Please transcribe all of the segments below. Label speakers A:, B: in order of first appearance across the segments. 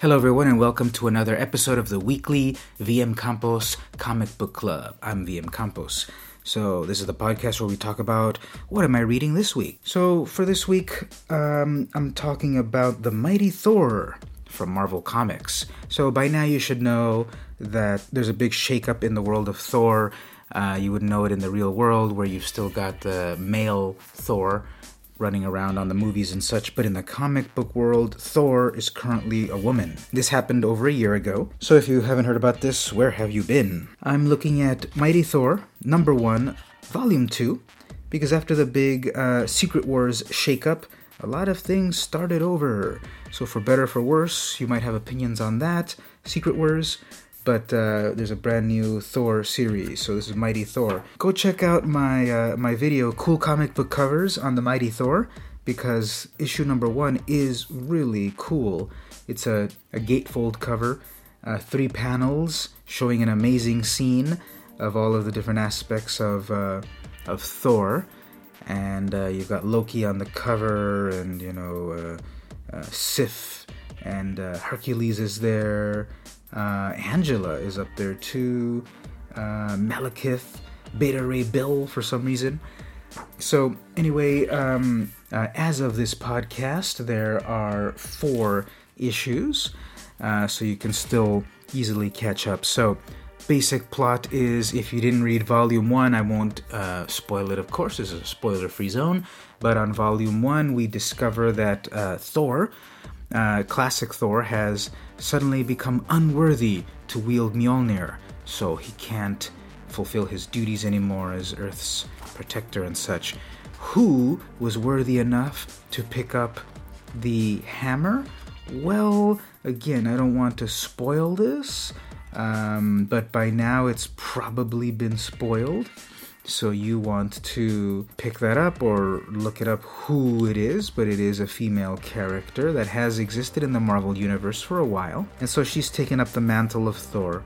A: Hello, everyone, and welcome to another episode of the weekly VM Campos Comic Book Club. I'm VM Campos. So, this is the podcast where we talk about what am I reading this week. So, for this week, um, I'm talking about The Mighty Thor from Marvel Comics. So, by now, you should know that there's a big shakeup in the world of Thor. Uh, you would know it in the real world where you've still got the male Thor running around on the movies and such, but in the comic book world, Thor is currently a woman. This happened over a year ago, so if you haven't heard about this, where have you been? I'm looking at Mighty Thor, number one, volume two, because after the big uh, Secret Wars shakeup, a lot of things started over. So, for better for worse, you might have opinions on that. Secret Wars, but uh, there's a brand new Thor series. So this is Mighty Thor. Go check out my uh, my video, cool comic book covers on the Mighty Thor, because issue number one is really cool. It's a, a gatefold cover, uh, three panels showing an amazing scene of all of the different aspects of uh, of Thor, and uh, you've got Loki on the cover, and you know uh, Sif and uh, Hercules is there uh, Angela is up there too. Uh, Malekith, Beta Ray Bill for some reason. So, anyway, um, uh, as of this podcast, there are four issues, uh, so you can still easily catch up. So, basic plot is if you didn't read volume one, I won't uh, spoil it, of course, this is a spoiler free zone. But on volume one, we discover that uh, Thor, uh, classic Thor, has suddenly become unworthy to wield Mjolnir, so he can't fulfill his duties anymore as Earth's protector and such. Who was worthy enough to pick up the hammer? Well, again, I don't want to spoil this, um, but by now it's probably been spoiled. So you want to pick that up or look it up who it is, but it is a female character that has existed in the Marvel Universe for a while. And so she's taken up the mantle of Thor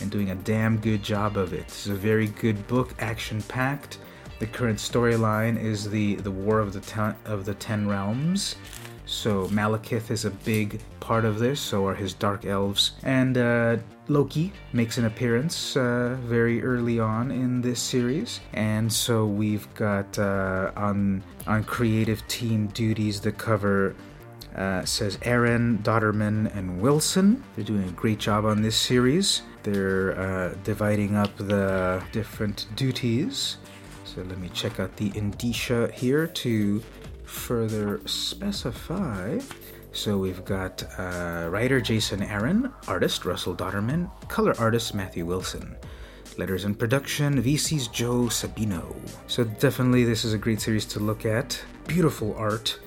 A: and doing a damn good job of it. It's a very good book, action packed. The current storyline is the, the War of the Ten, of the Ten Realms. So Malekith is a big part of this, so are his dark elves. And uh, Loki makes an appearance uh, very early on in this series, and so we've got uh, on on creative team duties the cover uh, says Aaron, Dauterman, and Wilson. They're doing a great job on this series. They're uh, dividing up the different duties. So let me check out the indicia here to further specify. So we've got uh, writer Jason Aaron, artist Russell Dauterman, color artist Matthew Wilson. Letters and production, VC's Joe Sabino. So definitely this is a great series to look at. Beautiful art,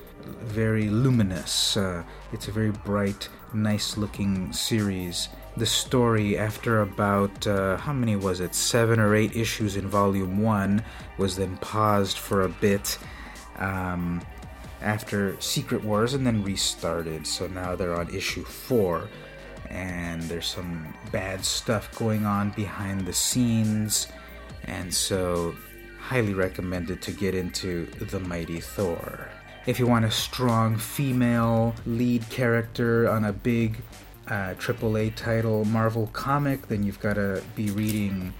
A: very luminous. Uh, it's a very bright, nice looking series. The story, after about, uh, how many was it? Seven or eight issues in volume one, was then paused for a bit. Um, after Secret Wars and then restarted. So now they're on issue 4 and there's some bad stuff going on behind the scenes. And so, highly recommended to get into The Mighty Thor. If you want a strong female lead character on a big uh, AAA title Marvel comic, then you've got to be reading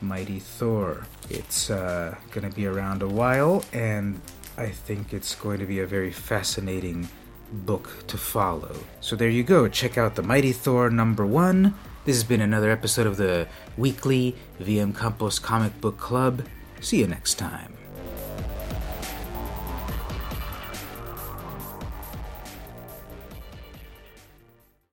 A: Mighty Thor. It's uh, going to be around a while, and I think it's going to be a very fascinating book to follow. So there you go. Check out The Mighty Thor number one. This has been another episode of the weekly VM Campos Comic Book Club. See you next time.